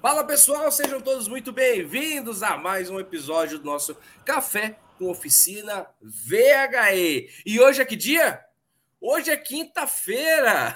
Fala pessoal, sejam todos muito bem-vindos a mais um episódio do nosso Café com Oficina VHE. E hoje é que dia? Hoje é quinta-feira.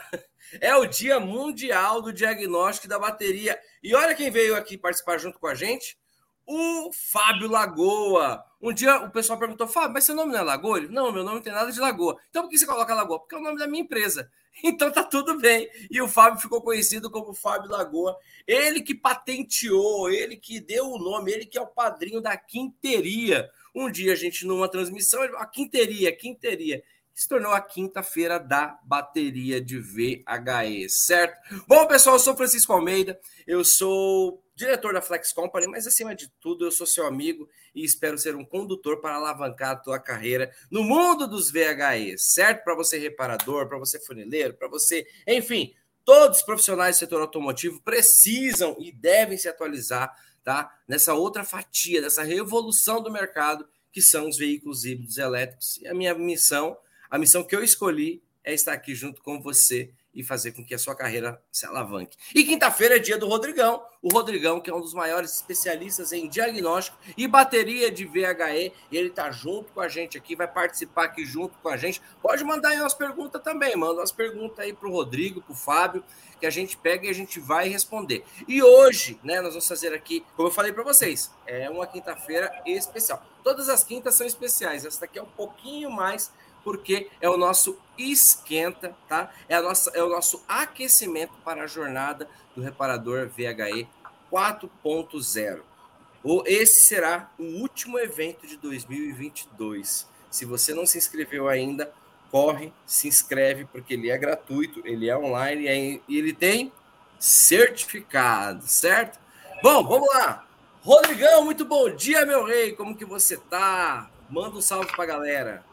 É o Dia Mundial do Diagnóstico da Bateria. E olha quem veio aqui participar junto com a gente: o Fábio Lagoa. Um dia o pessoal perguntou, Fábio, mas seu nome não é Lagoa? Ele, não, meu nome não tem nada de Lagoa. Então por que você coloca Lagoa? Porque é o nome da minha empresa. Então tá tudo bem. E o Fábio ficou conhecido como Fábio Lagoa. Ele que patenteou, ele que deu o nome, ele que é o padrinho da quinteria. Um dia a gente numa transmissão, a quinteria, quinteria se tornou a quinta-feira da bateria de VHE, certo? Bom, pessoal, eu sou Francisco Almeida, eu sou diretor da Flex Company, mas acima de tudo, eu sou seu amigo e espero ser um condutor para alavancar a tua carreira no mundo dos VHE, certo? Para você reparador, para você funileiro, para você, enfim, todos os profissionais do setor automotivo precisam e devem se atualizar, tá? Nessa outra fatia, dessa revolução do mercado que são os veículos híbridos elétricos. E a minha missão a missão que eu escolhi é estar aqui junto com você e fazer com que a sua carreira se alavanque. E quinta-feira é dia do Rodrigão, o Rodrigão, que é um dos maiores especialistas em diagnóstico e bateria de VHE, e ele está junto com a gente aqui, vai participar aqui junto com a gente. Pode mandar aí umas perguntas também, manda umas perguntas aí para o Rodrigo, para o Fábio, que a gente pega e a gente vai responder. E hoje, né, nós vamos fazer aqui, como eu falei para vocês, é uma quinta-feira especial. Todas as quintas são especiais, essa daqui é um pouquinho mais porque é o nosso esquenta, tá? É, a nossa, é o nosso aquecimento para a jornada do reparador VHE 4.0. Esse será o último evento de 2022. Se você não se inscreveu ainda, corre, se inscreve, porque ele é gratuito, ele é online e ele tem certificado, certo? Bom, vamos lá. Rodrigão, muito bom dia, meu rei. Como que você tá? Manda um salve para a galera.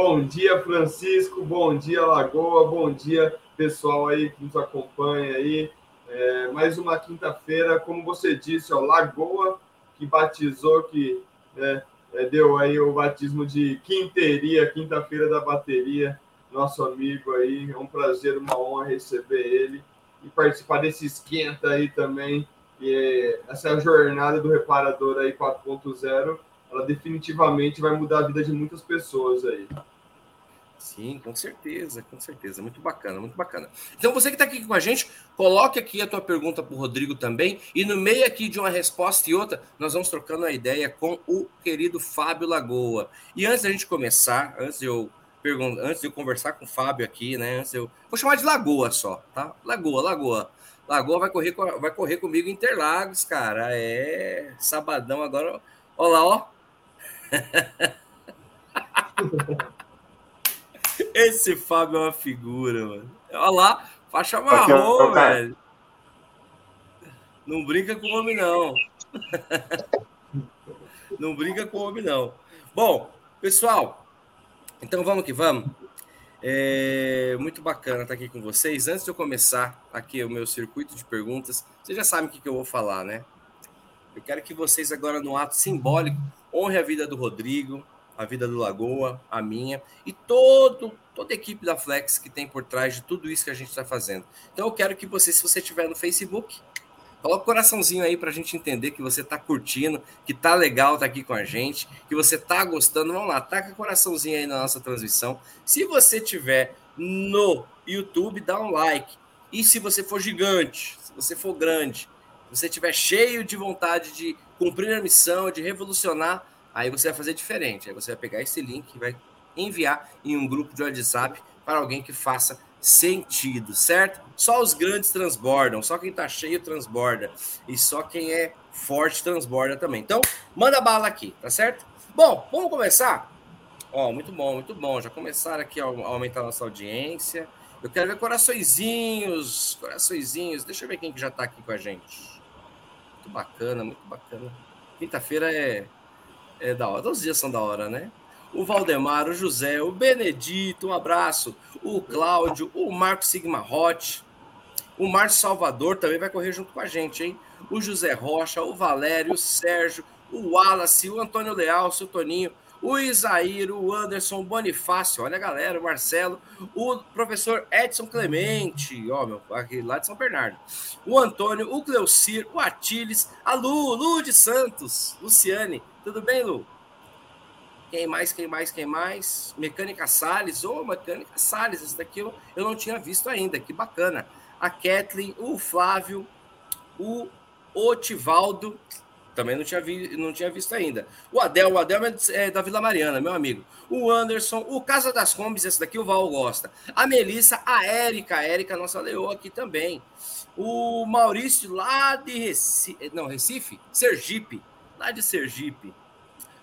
Bom dia, Francisco. Bom dia, Lagoa. Bom dia, pessoal aí que nos acompanha aí. É, mais uma quinta-feira, como você disse, ó, Lagoa, que batizou, que né, é, deu aí o batismo de quinteria, quinta-feira da bateria, nosso amigo aí. É um prazer, uma honra receber ele e participar desse esquenta aí também. E, é, essa jornada do reparador aí 4.0 ela definitivamente vai mudar a vida de muitas pessoas aí. Sim, com certeza, com certeza. Muito bacana, muito bacana. Então, você que está aqui com a gente, coloque aqui a tua pergunta para o Rodrigo também. E no meio aqui de uma resposta e outra, nós vamos trocando a ideia com o querido Fábio Lagoa. E antes da gente começar, antes de eu perguntar, antes de eu conversar com o Fábio aqui, né? Antes eu vou chamar de Lagoa só, tá? Lagoa, Lagoa. Lagoa vai correr, vai correr comigo em Interlagos, cara. É sabadão agora. Olha lá, ó. Esse Fábio é uma figura, mano. Olha lá, faixa marrom, velho. Não brinca com o homem, não. não brinca com o homem, não. Bom, pessoal, então vamos que vamos. É muito bacana estar aqui com vocês. Antes de eu começar aqui o meu circuito de perguntas, vocês já sabem o que, que eu vou falar, né? Eu quero que vocês agora, no ato simbólico, honre a vida do Rodrigo, a vida do Lagoa, a minha e todo, toda a equipe da Flex que tem por trás de tudo isso que a gente está fazendo. Então eu quero que você, se você estiver no Facebook, coloque o coraçãozinho aí para a gente entender que você está curtindo, que tá legal tá aqui com a gente, que você tá gostando. Vamos lá, taca o coraçãozinho aí na nossa transmissão. Se você tiver no YouTube, dá um like. E se você for gigante, se você for grande, você estiver cheio de vontade de cumprir a missão, de revolucionar, aí você vai fazer diferente. Aí você vai pegar esse link e vai enviar em um grupo de WhatsApp para alguém que faça sentido, certo? Só os grandes transbordam, só quem tá cheio transborda e só quem é forte transborda também. Então, manda bala aqui, tá certo? Bom, vamos começar? Ó, muito bom, muito bom. Já começaram aqui a aumentar a nossa audiência. Eu quero ver coraçõezinhos, coraçõezinhos. Deixa eu ver quem que já tá aqui com a gente. Muito bacana, muito bacana. Quinta-feira é, é da hora. Todos os dias são da hora, né? O Valdemar, o José, o Benedito, um abraço. O Cláudio, o Marco Sigma Hot. O Márcio Salvador também vai correr junto com a gente, hein? O José Rocha, o Valério, o Sérgio, o Wallace, o Antônio Leal, o seu Toninho, o Isaíro, o Anderson Bonifácio, olha a galera, o Marcelo, o professor Edson Clemente, ó, meu, aqui lá de São Bernardo, o Antônio, o Cleucir, o Atiles, a Lu, Lu de Santos, Luciane, tudo bem, Lu? Quem mais, quem mais, quem mais? Mecânica Salles, ô, oh, Mecânica Salles, esse daqui eu, eu não tinha visto ainda, que bacana. A Kathleen, o Flávio, o Otivaldo, também não tinha, vi, não tinha visto ainda. O Adel, o Adel é da Vila Mariana, meu amigo. O Anderson, o Casa das Combis, esse daqui o Val gosta. A Melissa, a Érica, a Érica, nossa leoa aqui também. O Maurício, lá de Recife, não, Recife? Sergipe, lá de Sergipe.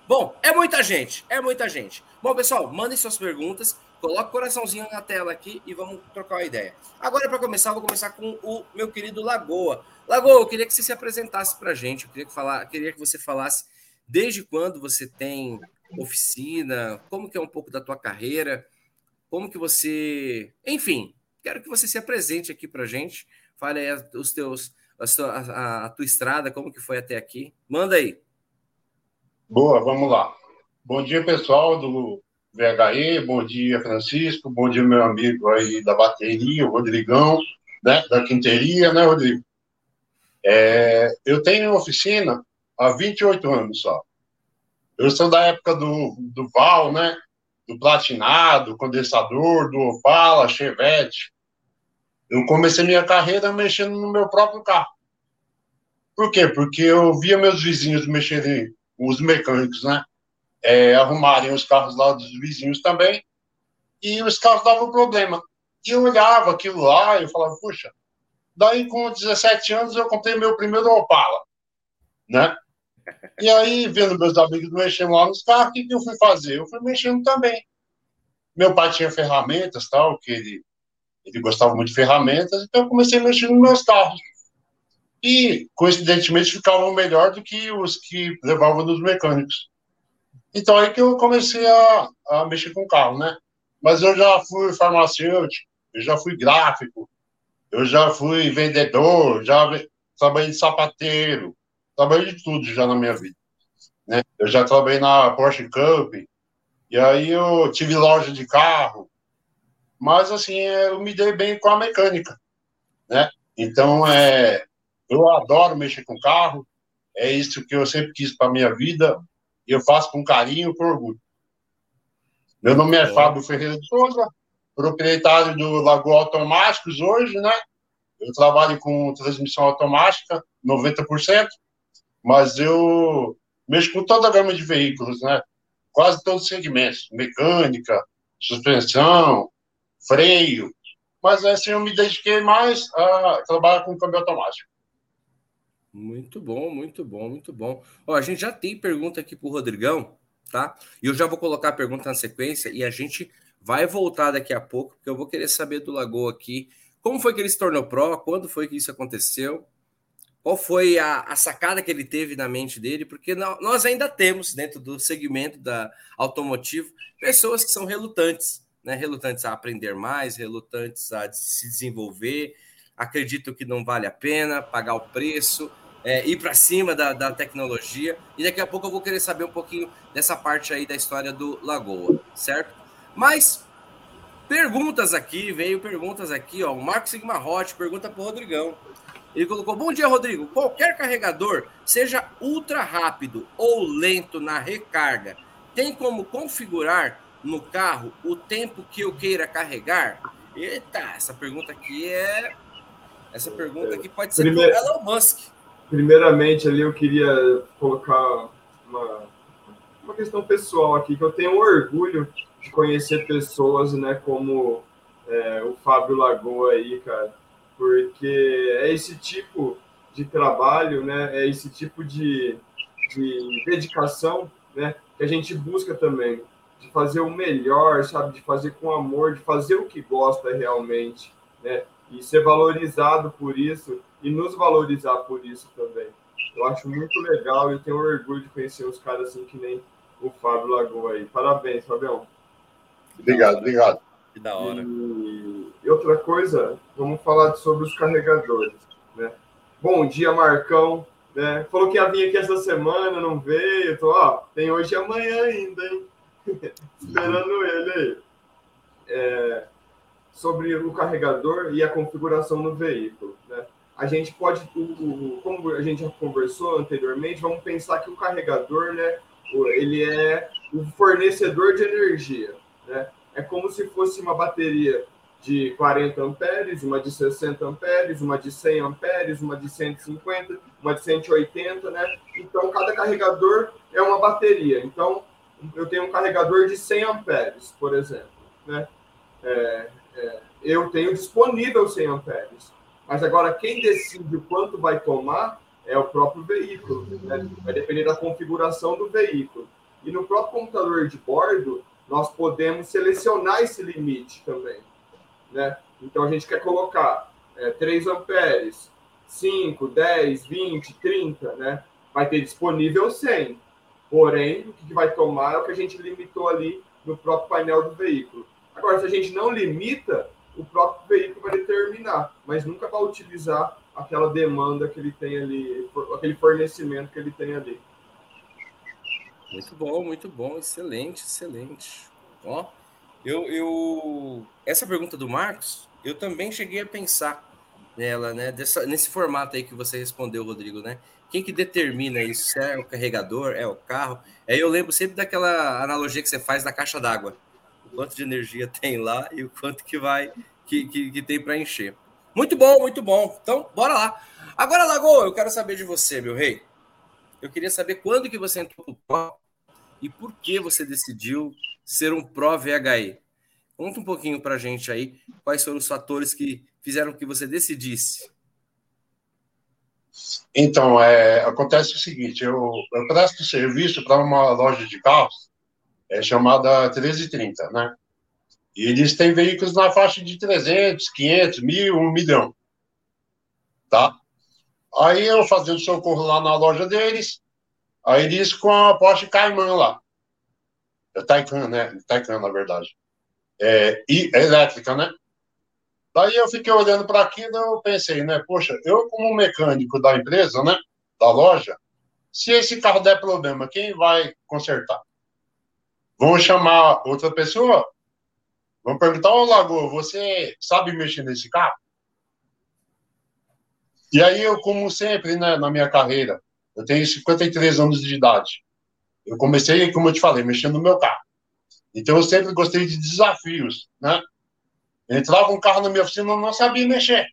Bom, é muita gente, é muita gente. Bom, pessoal, mandem suas perguntas, coloque o coraçãozinho na tela aqui e vamos trocar uma ideia. Agora, para começar, vou começar com o meu querido Lagoa. Lagoa, eu queria que você se apresentasse para a gente. Eu queria que, falar, queria que você falasse desde quando você tem oficina, como que é um pouco da tua carreira, como que você... Enfim, quero que você se apresente aqui para a gente. Fale aí os teus, a, a, a tua estrada, como que foi até aqui. Manda aí. Boa, vamos lá. Bom dia, pessoal do VHE, bom dia, Francisco, bom dia, meu amigo aí da bateria, o Rodrigão, né, da quinteria, né, Rodrigo? É, eu tenho oficina há 28 anos só. Eu sou da época do, do Val, né? Do Platinado, Condensador, do Opala, Chevette. Eu comecei minha carreira mexendo no meu próprio carro. Por quê? Porque eu via meus vizinhos mexerem, os mecânicos, né? É, arrumarem os carros lá dos vizinhos também, e os carros davam problema. E eu olhava aquilo lá e eu falava, puxa, Daí, com 17 anos, eu comprei meu primeiro Opala, né? E aí, vendo meus amigos mexendo lá nos carros, o que, que eu fui fazer? Eu fui mexendo também. Meu pai tinha ferramentas, tal, que ele, ele gostava muito de ferramentas, então eu comecei a mexer nos meus carros. E, coincidentemente, ficavam melhor do que os que levavam nos mecânicos. Então, aí que eu comecei a, a mexer com carro, né? Mas eu já fui farmacêutico, eu já fui gráfico, eu já fui vendedor, já trabalhei de sapateiro, trabalhei de tudo já na minha vida. Né? Eu já trabalhei na Porsche Cup, e aí eu tive loja de carro, mas assim, eu me dei bem com a mecânica, né? Então, é, eu adoro mexer com carro, é isso que eu sempre quis para minha vida, e eu faço com carinho e com orgulho. Meu nome é Fábio Ferreira de Souza, proprietário do Lagoa Automáticos hoje, né? Eu trabalho com transmissão automática, 90%, mas eu mexo com toda a gama de veículos, né? Quase todos os segmentos, mecânica, suspensão, freio, mas assim eu me dediquei mais a trabalhar com câmbio automático. Muito bom, muito bom, muito bom. Ó, a gente já tem pergunta aqui para o Rodrigão, tá? E eu já vou colocar a pergunta na sequência e a gente vai voltar daqui a pouco, porque eu vou querer saber do Lagoa aqui como foi que ele se tornou pró, quando foi que isso aconteceu, qual foi a, a sacada que ele teve na mente dele, porque nós ainda temos dentro do segmento da automotivo pessoas que são relutantes, né? relutantes a aprender mais, relutantes a se desenvolver, acreditam que não vale a pena pagar o preço, é, ir para cima da, da, tecnologia. E daqui a pouco eu vou querer saber um pouquinho dessa parte aí da história do Lagoa, certo? Mas perguntas aqui, veio perguntas aqui, ó. O Marco Sigma Hot pergunta para o Rodrigão. Ele colocou: Bom dia, Rodrigo. Qualquer carregador, seja ultra rápido ou lento na recarga, tem como configurar no carro o tempo que eu queira carregar? Eita, essa pergunta aqui é. Essa pergunta aqui pode ser Primeiro... do Elon Musk. Primeiramente, ali eu queria colocar uma, uma questão pessoal aqui, que eu tenho orgulho de conhecer pessoas, né, como é, o Fábio Lagoa aí, cara, porque é esse tipo de trabalho, né, é esse tipo de, de dedicação, né, que a gente busca também, de fazer o melhor, sabe, de fazer com amor, de fazer o que gosta realmente, né, e ser valorizado por isso e nos valorizar por isso também. Eu acho muito legal e tenho orgulho de conhecer uns caras assim que nem o Fábio Lagoa aí. Parabéns, Fabião. Obrigado, obrigado. Que da hora. E, e outra coisa, vamos falar sobre os carregadores. Né? Bom dia, Marcão. Né? Falou que ia vir aqui essa semana, não veio. Tô, ó, tem hoje e amanhã ainda, hein? Esperando ele aí. É, sobre o carregador e a configuração no veículo. Né? A gente pode, como a gente já conversou anteriormente, vamos pensar que o carregador, né, ele é o fornecedor de energia. Né? É como se fosse uma bateria de 40 amperes, uma de 60 amperes, uma de 100 amperes, uma de 150, uma de 180, né? Então, cada carregador é uma bateria. Então, eu tenho um carregador de 100 amperes, por exemplo, né? É, é, eu tenho disponível 100 amperes. Mas agora, quem decide quanto vai tomar é o próprio veículo. Né? Vai depender da configuração do veículo. E no próprio computador de bordo, nós podemos selecionar esse limite também. Né? Então, a gente quer colocar é, 3 amperes, 5, 10, 20, 30, né? vai ter disponível 100. Porém, o que vai tomar é o que a gente limitou ali no próprio painel do veículo. Agora, se a gente não limita, o próprio veículo vai determinar, mas nunca vai utilizar aquela demanda que ele tem ali, aquele fornecimento que ele tem ali. Muito bom, muito bom, excelente, excelente. Ó, eu, eu essa pergunta do Marcos, eu também cheguei a pensar nela, né? Dessa, nesse formato aí que você respondeu, Rodrigo, né? Quem que determina isso? Se é o carregador, é o carro? Aí eu lembro sempre daquela analogia que você faz da caixa d'água quanto de energia tem lá e o quanto que vai que, que, que tem para encher. Muito bom, muito bom. Então, bora lá. Agora, Lagoa, eu quero saber de você, meu rei. Eu queria saber quando que você entrou e por que você decidiu ser um Pro VHE. Conta um pouquinho para gente aí quais foram os fatores que fizeram que você decidisse. Então, é, acontece o seguinte, eu, eu presto serviço para uma loja de carros é chamada 1330, né? E eles têm veículos na faixa de 300, 500, mil, um milhão. Tá? Aí eu fazendo socorro lá na loja deles, aí eles com a Porsche Cayman lá. É Taycan, né? Taycan, na verdade. É, e é elétrica, né? Daí eu fiquei olhando para aquilo e pensei, né? Poxa, eu como mecânico da empresa, né? Da loja, se esse carro der problema, quem vai consertar? Vão chamar outra pessoa? Vão perguntar, ô Lagoa, você sabe mexer nesse carro? E aí eu, como sempre, né, na minha carreira, eu tenho 53 anos de idade. Eu comecei, como eu te falei, mexendo no meu carro. Então eu sempre gostei de desafios, né? Entrava um carro na minha oficina, eu não sabia mexer.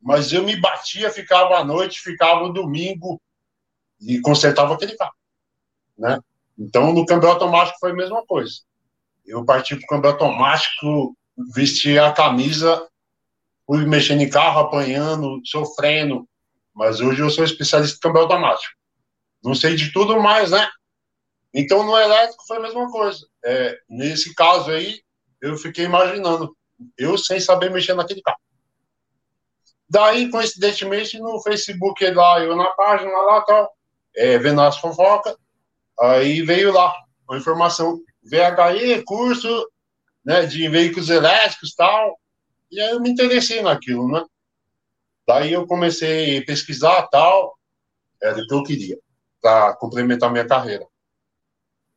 Mas eu me batia, ficava à noite, ficava no domingo e consertava aquele carro, né? Então, no câmbio automático foi a mesma coisa. Eu parti para o câmbio automático, vesti a camisa, fui mexendo em carro, apanhando, sofrendo, mas hoje eu sou especialista em câmbio automático. Não sei de tudo mais, né? Então, no elétrico foi a mesma coisa. É, nesse caso aí, eu fiquei imaginando, eu sem saber mexer naquele carro. Daí, coincidentemente, no Facebook lá, eu na página lá, tal, é, vendo as fofocas, Aí veio lá a informação, VHE, curso né, de veículos elétricos tal. E aí eu me interessei naquilo, né? Daí eu comecei a pesquisar tal, era o que eu queria, para complementar minha carreira.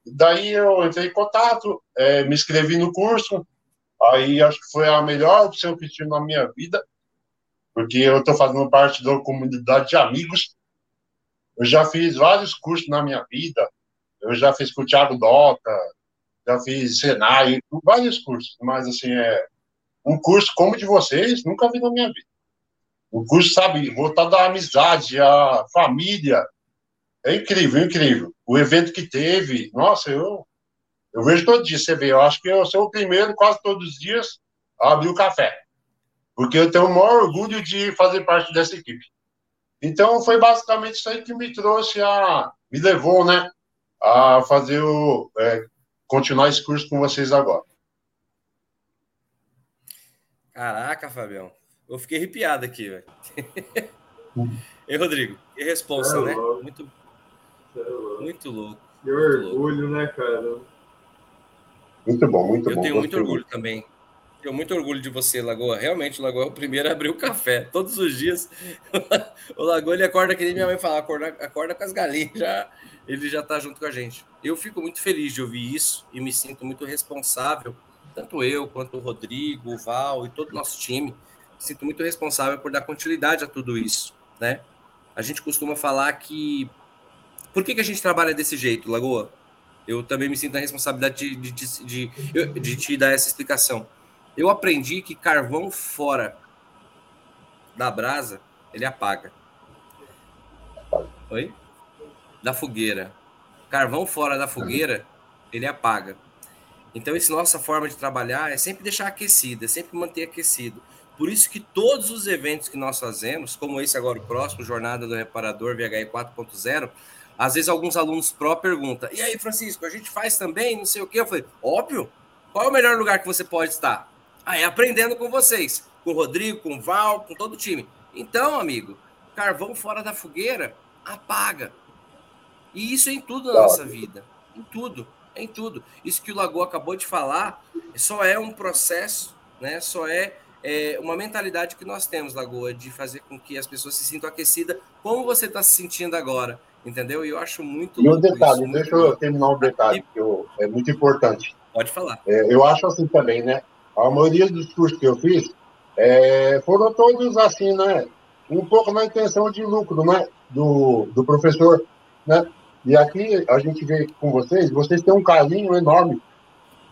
Daí eu entrei em contato, é, me inscrevi no curso, aí acho que foi a melhor opção que tive na minha vida, porque eu estou fazendo parte da comunidade de amigos. Eu já fiz vários cursos na minha vida, eu já fiz com o Thiago Doca, já fiz Senai, vários cursos, mas assim, é um curso como o de vocês, nunca vi na minha vida. Um curso, sabe, voltado à amizade, à família. É incrível, incrível. O evento que teve, nossa, eu, eu vejo todo dia, você vê, eu acho que eu sou o primeiro, quase todos os dias, a abrir o café. Porque eu tenho o maior orgulho de fazer parte dessa equipe. Então, foi basicamente isso aí que me trouxe a. me levou, né? a fazer o. É, continuar esse curso com vocês agora. Caraca, Fabião. Eu fiquei arrepiado aqui, velho. e Rodrigo, que resposta, é né? Louco. Muito, é muito louco. Que orgulho, louco. né, cara? Muito bom, muito eu bom. Eu tenho muito orgulho também. tenho muito orgulho de você, Lagoa. Realmente, o Lagoa é o primeiro a abrir o café. Todos os dias, o Lagoa ele acorda que nem minha mãe fala, acorda, acorda com as galinhas, já, ele já está junto com a gente. Eu fico muito feliz de ouvir isso e me sinto muito responsável, tanto eu quanto o Rodrigo, o Val e todo o nosso time. Sinto muito responsável por dar continuidade a tudo isso, né? A gente costuma falar que. Por que, que a gente trabalha desse jeito, Lagoa? Eu também me sinto na responsabilidade de, de, de, de, de te dar essa explicação. Eu aprendi que carvão fora da brasa, ele apaga. Oi? Da fogueira. Carvão fora da fogueira, ele apaga. Então, essa nossa forma de trabalhar é sempre deixar aquecido, é sempre manter aquecido. Por isso que todos os eventos que nós fazemos, como esse agora o próximo, Jornada do Reparador VHI 4.0, às vezes alguns alunos pró perguntam: "E aí, Francisco, a gente faz também, não sei o quê?" Eu falei: "Óbvio. Qual é o melhor lugar que você pode estar?" Ah, é aprendendo com vocês, com o Rodrigo, com o Val, com todo o time. Então, amigo, carvão fora da fogueira apaga. E isso é em tudo na nossa vida. Em tudo, em tudo. Isso que o Lagoa acabou de falar só é um processo, né? Só é, é uma mentalidade que nós temos, Lagoa, de fazer com que as pessoas se sintam aquecidas, como você está se sentindo agora. Entendeu? E eu acho muito. E um detalhe, isso, deixa eu terminar um detalhe, que eu, é muito importante. Pode falar. É, eu acho assim também, né? A maioria dos cursos que eu fiz é, foram todos assim, né? Um pouco na intenção de lucro, né? Do, do professor, né? E aqui a gente vê com vocês, vocês têm um carinho enorme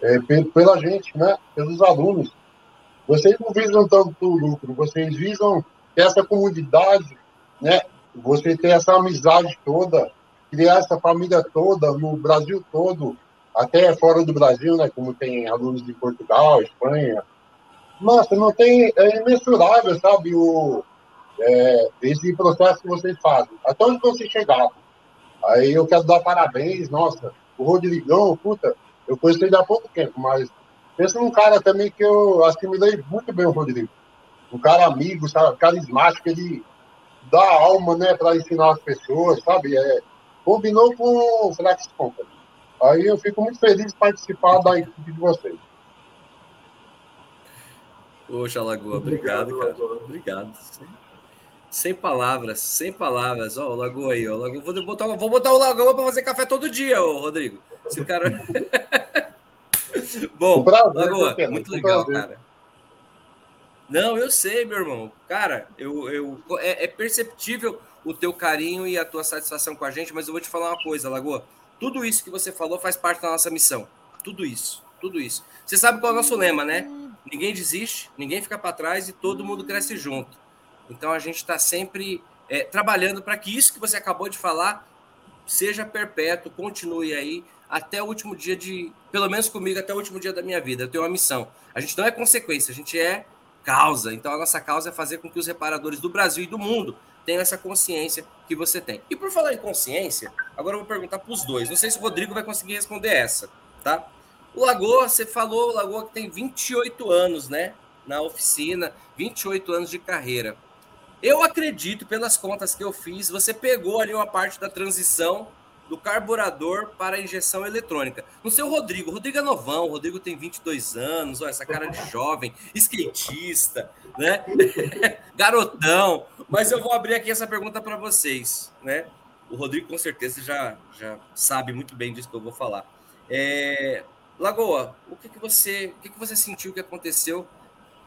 é, pela gente, né? Pelos alunos. Vocês não visam tanto o lucro, vocês visam essa comunidade, né? Você ter essa amizade toda, criar essa família toda no Brasil todo, até fora do Brasil, né? Como tem alunos de Portugal, Espanha. Nossa, não tem. É imensurável, sabe? O, é, esse processo que vocês fazem. Até onde vocês chegaram. Aí eu quero dar parabéns, nossa. O Rodrigão, puta, eu conheci ele há pouco tempo, mas pensa num cara também que eu assimilei muito bem o Rodrigo. Um cara amigo, sabe, carismático, ele dá alma, né, para ensinar as pessoas, sabe? É, combinou com o Flex Company. Aí eu fico muito feliz de participar da equipe de vocês. Poxa, Lagoa, obrigado, cara. Obrigado. Sem palavras, sem palavras. Ó, o Lagoa aí, ó. Lagoa, vou, botar, vou botar o Lagoa para fazer café todo dia, ô, Rodrigo. Esse cara. Bom, prazer, Lagoa, muito legal, prazer. cara. Não, eu sei, meu irmão. Cara, eu, eu, é, é perceptível o teu carinho e a tua satisfação com a gente, mas eu vou te falar uma coisa, Lagoa. Tudo isso que você falou faz parte da nossa missão. Tudo isso, tudo isso. Você sabe qual é o nosso lema, né? Ninguém desiste, ninguém fica para trás e todo mundo cresce junto. Então a gente está sempre é, trabalhando para que isso que você acabou de falar seja perpétuo, continue aí até o último dia de, pelo menos comigo, até o último dia da minha vida. Eu tenho uma missão. A gente não é consequência, a gente é causa. Então a nossa causa é fazer com que os reparadores do Brasil e do mundo tenham essa consciência que você tem. E por falar em consciência, agora eu vou perguntar para os dois. Não sei se o Rodrigo vai conseguir responder essa, tá? O Lagoa, você falou, o Lagoa que tem 28 anos, né? Na oficina, 28 anos de carreira. Eu acredito, pelas contas que eu fiz, você pegou ali uma parte da transição do carburador para injeção eletrônica. No seu Rodrigo, o Rodrigo é novão, o Rodrigo tem 22 anos, ó, essa cara de jovem, skatista, né? Garotão. Mas eu vou abrir aqui essa pergunta para vocês, né? O Rodrigo com certeza já, já sabe muito bem disso que eu vou falar. É... Lagoa, o que, que você, o que, que você sentiu que aconteceu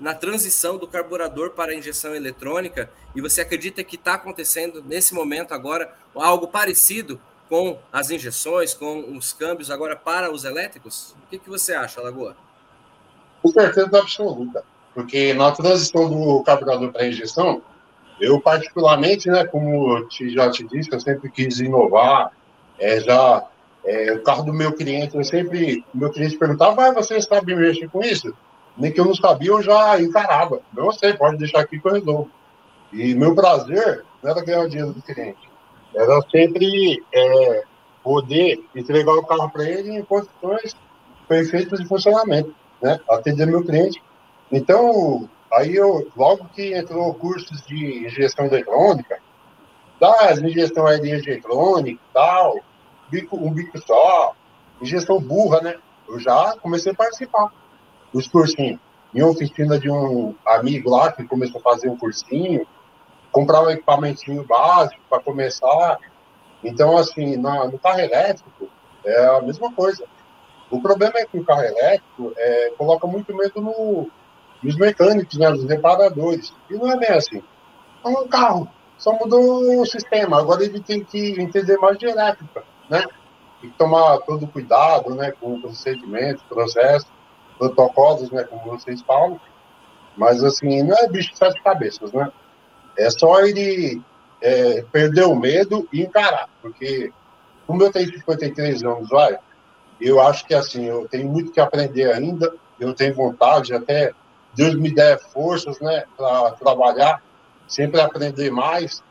na transição do carburador para a injeção eletrônica e você acredita que está acontecendo nesse momento agora algo parecido com as injeções, com os câmbios agora para os elétricos? O que, que você acha, Lagoa? Com certeza absoluta, porque na transição do carburador para injeção, eu particularmente, né, como te, já te disse, eu sempre quis inovar, é, já é, o carro do meu cliente, eu sempre, meu cliente perguntava, ah, você sabe mexer com isso? Nem que eu não sabia, eu já encarava. Não sei, pode deixar aqui que eu resolvo. E meu prazer não era ganhar o dinheiro do cliente, era sempre é, poder entregar o carro para ele em condições perfeitas de funcionamento, né? Atender meu cliente. Então, aí eu, logo que entrou cursos de injeção eletrônica, das injeção aí de eletrônica tal, bico, um bico só, injeção burra, né? Eu já comecei a participar dos cursinhos. em oficina de um amigo lá que começou a fazer um cursinho, comprar um equipamentinho básico para começar. Então, assim, na, no carro elétrico, é a mesma coisa. O problema é que o carro elétrico é, coloca muito medo no, nos mecânicos, né, nos reparadores. E não é bem assim. É um carro, só mudou o sistema. Agora ele tem que entender mais de elétrica, né? Tem que tomar todo cuidado, né, com o procedimento, processo, protocolos, né, como vocês falam. Mas, assim, não é bicho de sete cabeças, né? É só ele é, perder o medo e encarar. Porque, como eu tenho 53 anos, vai, eu acho que, assim, eu tenho muito que aprender ainda. Eu tenho vontade, até Deus me der forças, né, para trabalhar, sempre aprender mais.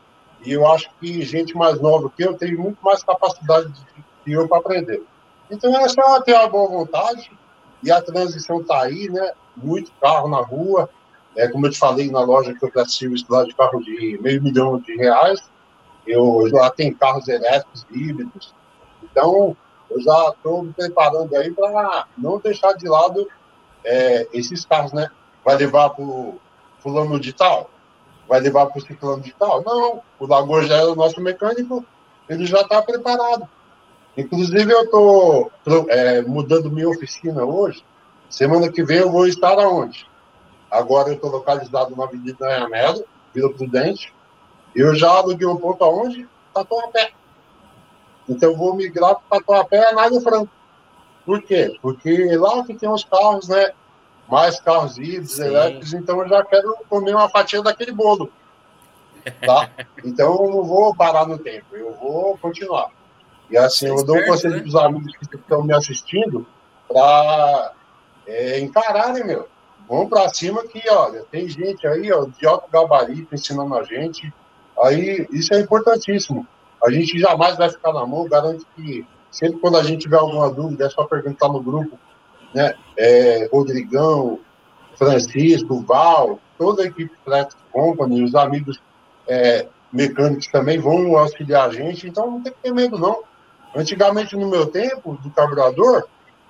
E eu acho que gente mais nova que eu tem muito mais capacidade que eu para aprender. Então é só ter uma boa vontade e a transição está aí, né? Muito carro na rua. É, como eu te falei na loja que eu preciso estudar de carro de meio milhão de reais, eu já tenho carros elétricos, híbridos. Então, eu já estou me preparando aí para não deixar de lado é, esses carros, né? Vai levar para o fulano de tal? vai levar para o ciclano de tal? Não, o Lagoa já é o nosso mecânico, ele já está preparado. Inclusive, eu estou é, mudando minha oficina hoje. Semana que vem eu vou estar aonde? Agora eu estou localizado na Avenida Anhamelo, Vila Prudente. Eu já aluguei um ponto aonde? Tatuapé. Então eu vou migrar para Tatuapé, Anália Franco. Por quê? Porque lá que tem os carros, né? mais carros híbridos, elétricos, então eu já quero comer uma fatia daquele bolo. Tá? Então eu não vou parar no tempo, eu vou continuar. E assim, eu dou um conselho né? para os amigos que estão me assistindo para é, encararem, meu. Vamos para cima que, olha, tem gente aí, ó, de alto gabarito ensinando a gente. Aí, isso é importantíssimo. A gente jamais vai ficar na mão, garanto que sempre quando a gente tiver alguma dúvida, é só perguntar no grupo né? É, Rodrigão, Francisco, Val, toda a equipe Flex Company, os amigos é, mecânicos também vão auxiliar a gente, então não tem que ter medo, não. Antigamente, no meu tempo, do carburador,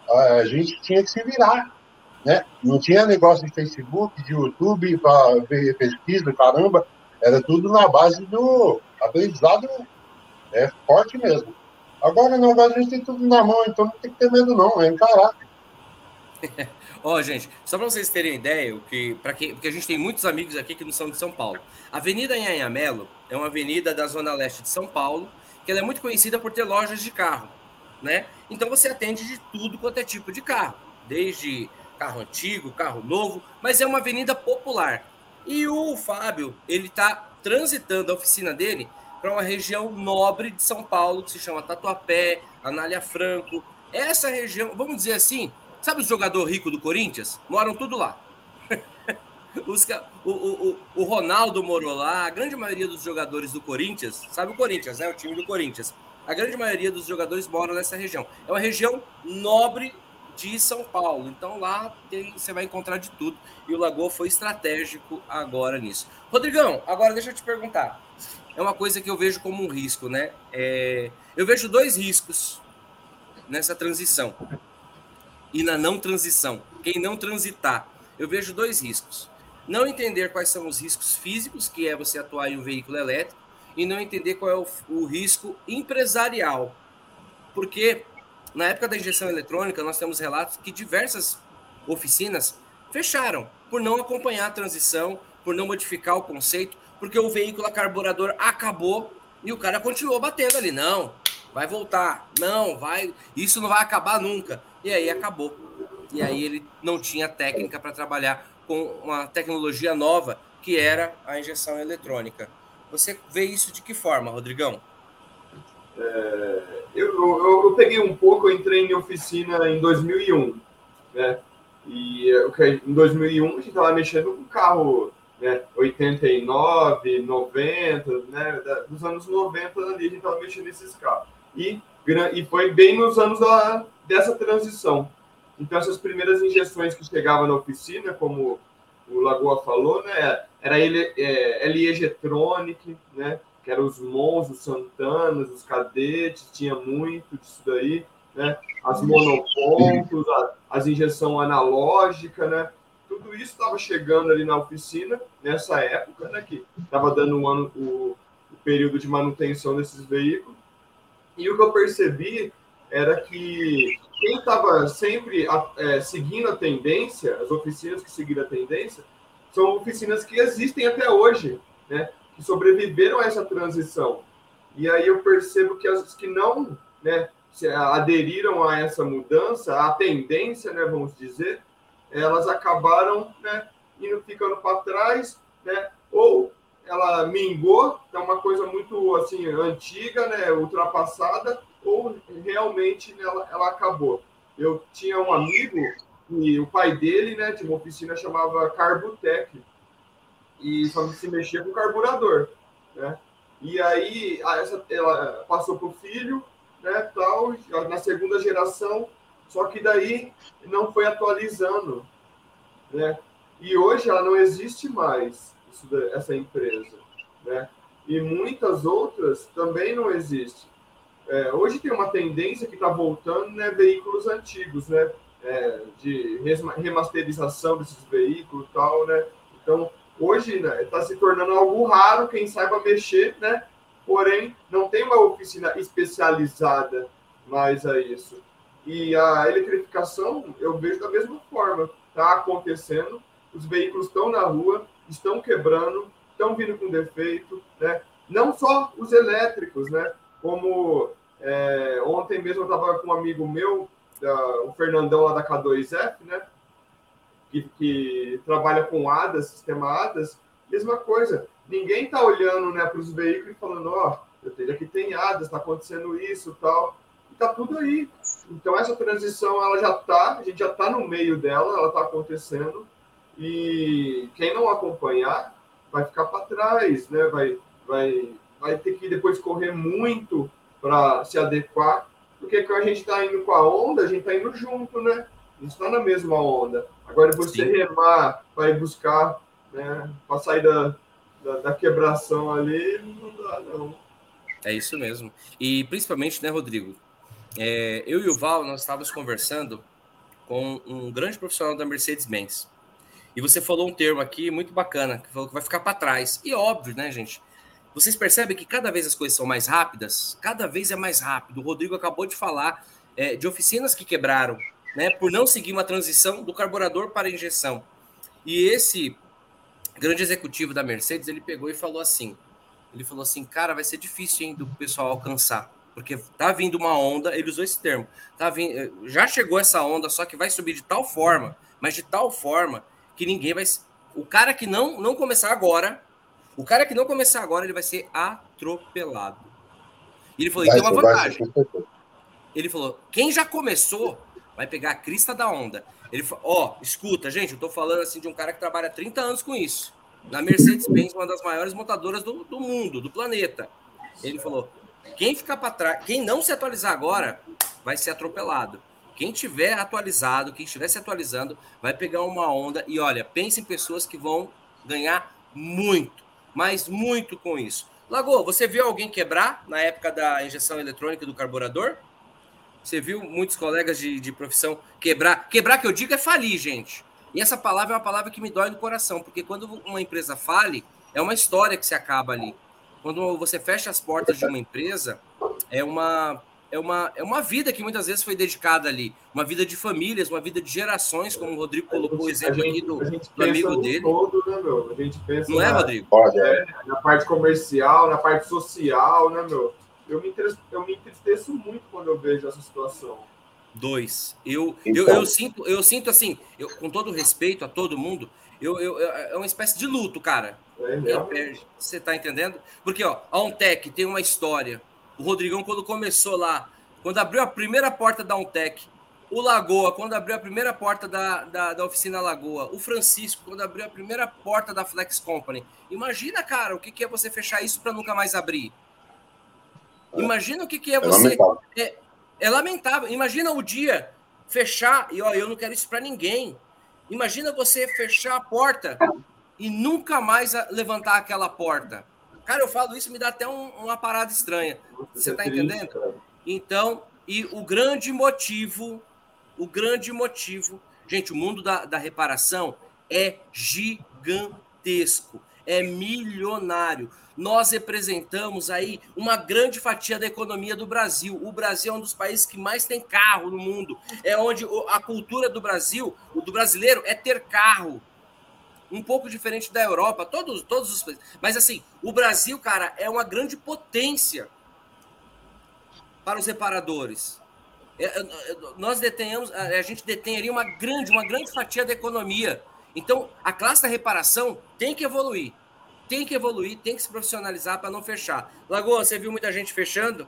a gente tinha que se virar, né? Não tinha negócio de Facebook, de YouTube, para ver pesquisa, caramba, era tudo na base do aprendizado é, forte mesmo. Agora, não, agora a gente tem tudo na mão, então não tem que ter medo, não, é encarar. Ó, oh, gente, só para vocês terem ideia, o que, para que, porque a gente tem muitos amigos aqui que não são de São Paulo. A Avenida Anhanhamelo é uma avenida da zona leste de São Paulo, que ela é muito conhecida por ter lojas de carro, né? Então você atende de tudo quanto é tipo de carro, desde carro antigo, carro novo, mas é uma avenida popular. E o Fábio, ele está transitando a oficina dele para uma região nobre de São Paulo, que se chama Tatuapé, Anália Franco. Essa região, vamos dizer assim, Sabe os jogadores ricos do Corinthians? Moram tudo lá. Os, o, o, o Ronaldo morou lá, a grande maioria dos jogadores do Corinthians, sabe o Corinthians, né? O time do Corinthians. A grande maioria dos jogadores moram nessa região. É uma região nobre de São Paulo. Então lá tem, você vai encontrar de tudo. E o Lagoa foi estratégico agora nisso. Rodrigão, agora deixa eu te perguntar. É uma coisa que eu vejo como um risco, né? É, eu vejo dois riscos nessa transição e na não transição. Quem não transitar, eu vejo dois riscos. Não entender quais são os riscos físicos, que é você atuar em um veículo elétrico, e não entender qual é o, o risco empresarial. Porque na época da injeção eletrônica, nós temos relatos que diversas oficinas fecharam por não acompanhar a transição, por não modificar o conceito, porque o veículo a carburador acabou e o cara continuou batendo ali. Não, vai voltar. Não, vai. Isso não vai acabar nunca. E aí acabou. E aí ele não tinha técnica para trabalhar com uma tecnologia nova, que era a injeção eletrônica. Você vê isso de que forma, Rodrigão? É, eu, eu, eu, peguei um pouco, eu entrei em oficina em 2001, né? E em 2001 a gente estava mexendo com carro né, 89, 90, né? Dos anos 90 ali a gente estava mexendo nesses carros. E, e foi bem nos anos da, dessa transição. Então, essas primeiras injeções que chegavam na oficina, como o Lagoa falou, né, era ele, é, LE né, que eram os Mons, os Santanas, os cadetes, tinha muito disso daí, né, as monopontos, a, as injeção analógica, né, tudo isso estava chegando ali na oficina, nessa época, né, que estava dando um ano, o, o período de manutenção desses veículos. E o que eu percebi era que quem estava sempre é, seguindo a tendência, as oficinas que seguiram a tendência, são oficinas que existem até hoje, né? Que sobreviveram a essa transição. E aí eu percebo que as que não, né, aderiram a essa mudança, a tendência, né, vamos dizer, elas acabaram, né, indo ficando para trás, né, ou ela mingou, é uma coisa muito assim antiga, né, ultrapassada, ou realmente ela, ela acabou. Eu tinha um amigo e o pai dele, né, tinha uma oficina chamava Carbutec e só se mexia com carburador, né? E aí essa, ela passou para o filho, né, tal, na segunda geração, só que daí não foi atualizando, né? E hoje ela não existe mais, isso, essa empresa, né? E muitas outras também não existem. É, hoje tem uma tendência que está voltando, né, veículos antigos, né, é, de remasterização desses veículos tal, né. Então, hoje está né, se tornando algo raro quem saiba mexer, né, porém não tem uma oficina especializada mais a isso. E a eletrificação eu vejo da mesma forma, está acontecendo, os veículos estão na rua, estão quebrando, estão vindo com defeito, né? Não só os elétricos, né? Como é, ontem mesmo eu estava com um amigo meu, da, o Fernandão lá da K2F, né? Que, que trabalha com ADAS, sistema ADAS, mesma coisa. Ninguém está olhando né, para os veículos e falando, ó, oh, aqui tem ADAS, está acontecendo isso tal. Está tudo aí. Então essa transição ela já está, a gente já está no meio dela, ela está acontecendo. E quem não acompanhar vai ficar para trás, né? Vai, vai, vai ter que depois correr muito para se adequar, porque quando a gente está indo com a onda, a gente está indo junto, né? Gente está na mesma onda. Agora, você Sim. remar para ir buscar, né? Para sair da, da, da, quebração ali, não dá, não. É isso mesmo. E principalmente, né, Rodrigo? É, eu e o Val, nós estávamos conversando com um grande profissional da Mercedes-Benz. E você falou um termo aqui muito bacana, que falou que vai ficar para trás. E óbvio, né, gente? Vocês percebem que cada vez as coisas são mais rápidas? Cada vez é mais rápido. O Rodrigo acabou de falar é, de oficinas que quebraram, né? Por não seguir uma transição do carburador para injeção. E esse grande executivo da Mercedes, ele pegou e falou assim: ele falou assim, cara, vai ser difícil hein, do pessoal alcançar. Porque tá vindo uma onda, ele usou esse termo. Tá vindo, é, já chegou essa onda, só que vai subir de tal forma, mas de tal forma que ninguém vai. O cara que não, não começar agora, o cara que não começar agora, ele vai ser atropelado. E ele falou, vai, tem uma vantagem. Ele falou, quem já começou vai pegar a crista da onda. Ele ó, oh, escuta, gente, eu tô falando assim de um cara que trabalha 30 anos com isso. Na Mercedes-Benz, uma das maiores montadoras do, do mundo, do planeta. Ele falou, quem ficar para trás, quem não se atualizar agora, vai ser atropelado. Quem tiver atualizado, quem estiver se atualizando, vai pegar uma onda. E olha, pense em pessoas que vão ganhar muito mas muito com isso. Lagoa, você viu alguém quebrar na época da injeção eletrônica do carburador? Você viu muitos colegas de, de profissão quebrar? Quebrar que eu digo é falir, gente. E essa palavra é uma palavra que me dói no coração, porque quando uma empresa fale, é uma história que se acaba ali. Quando você fecha as portas de uma empresa, é uma é uma, é uma vida que muitas vezes foi dedicada ali. Uma vida de famílias, uma vida de gerações, como o Rodrigo colocou o exemplo gente, aqui do, do amigo dele. Todo, né, meu? A gente pensa Não é, na, é, Rodrigo? É, na parte comercial, na parte social, né, meu? Eu me, eu me entristeço muito quando eu vejo essa situação. Dois. Eu, então. eu, eu, sinto, eu sinto assim, eu, com todo respeito a todo mundo, eu, eu, é uma espécie de luto, cara. É, Você tá entendendo? Porque, ó, a Ontec tem uma história o Rodrigão, quando começou lá, quando abriu a primeira porta da Untec, o Lagoa, quando abriu a primeira porta da, da, da, oficina Lagoa, o Francisco, quando abriu a primeira porta da Flex Company. Imagina, cara, o que, que é você fechar isso para nunca mais abrir. Imagina o que, que é, é você. Lamentável. É, é lamentável. Imagina o dia fechar, e ó, eu não quero isso para ninguém. Imagina você fechar a porta e nunca mais levantar aquela porta. Cara, eu falo isso, me dá até um, uma parada estranha. Você está entendendo? Então, e o grande motivo, o grande motivo, gente, o mundo da, da reparação, é gigantesco, é milionário. Nós representamos aí uma grande fatia da economia do Brasil. O Brasil é um dos países que mais tem carro no mundo. É onde a cultura do Brasil, do brasileiro, é ter carro. Um pouco diferente da Europa, todos, todos os países. Mas assim, o Brasil, cara, é uma grande potência para os reparadores. É, é, é, nós detenhamos, a gente ali uma grande, uma grande fatia da economia. Então, a classe da reparação tem que evoluir. Tem que evoluir, tem que se profissionalizar para não fechar. Lagoa, você viu muita gente fechando?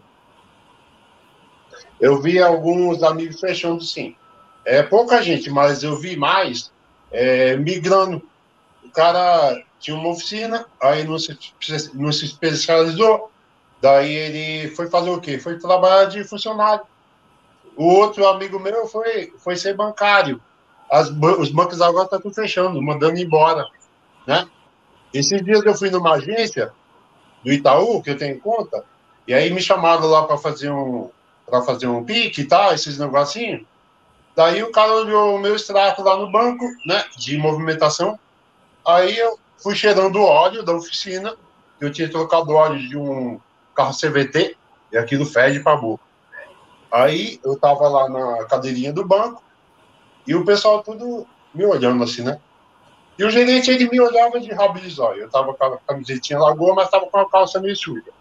Eu vi alguns amigos fechando, sim. É pouca gente, mas eu vi mais é, migrando. O cara tinha uma oficina, aí não se, não se especializou, daí ele foi fazer o quê? Foi trabalhar de funcionário. O outro amigo meu foi, foi ser bancário. As, os bancos agora estão tudo fechando, mandando embora. Né? Esses dias eu fui numa agência do Itaú, que eu tenho conta, e aí me chamaram lá para fazer um para fazer um pique e tal, esses negocinhos. Daí o cara olhou o meu extrato lá no banco, né, de movimentação. Aí eu fui cheirando óleo da oficina, eu tinha trocado óleo de um carro CVT, e aquilo fede para boca. Aí eu tava lá na cadeirinha do banco e o pessoal tudo me olhando assim, né? E o gerente, ele me olhava de rabo de zóio. Eu tava com a camisetinha lagoa, mas tava com a calça meio suja.